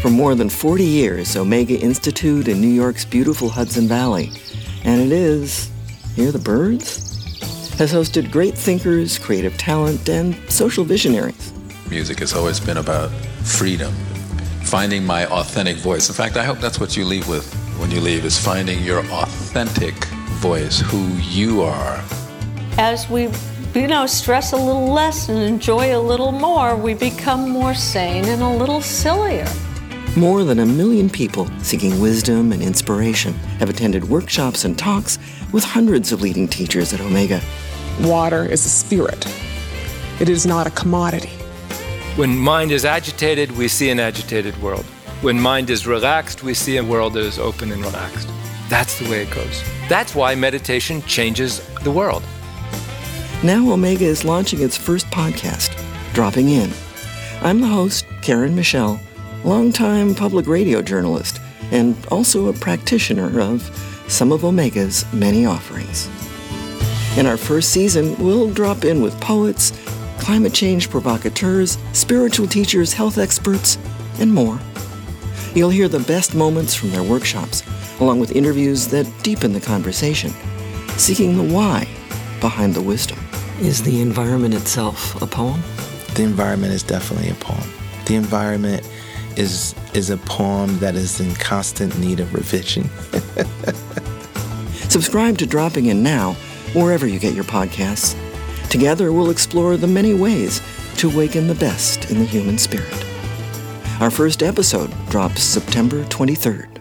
For more than 40 years, Omega Institute in New York's beautiful Hudson Valley, and it is, hear the birds? Has hosted great thinkers, creative talent, and social visionaries. Music has always been about freedom, finding my authentic voice. In fact, I hope that's what you leave with when you leave is finding your authentic voice, who you are. As we you know, stress a little less and enjoy a little more, we become more sane and a little sillier. More than a million people seeking wisdom and inspiration have attended workshops and talks with hundreds of leading teachers at Omega. Water is a spirit, it is not a commodity. When mind is agitated, we see an agitated world. When mind is relaxed, we see a world that is open and relaxed. That's the way it goes. That's why meditation changes the world. Now, Omega is launching its first podcast, Dropping In. I'm the host, Karen Michelle, longtime public radio journalist, and also a practitioner of some of Omega's many offerings. In our first season, we'll drop in with poets, climate change provocateurs, spiritual teachers, health experts, and more. You'll hear the best moments from their workshops, along with interviews that deepen the conversation, seeking the why behind the wisdom. Is the environment itself a poem? The environment is definitely a poem. The environment is is a poem that is in constant need of revision. Subscribe to Dropping In Now, wherever you get your podcasts. Together, we'll explore the many ways to awaken the best in the human spirit. Our first episode drops September 23rd.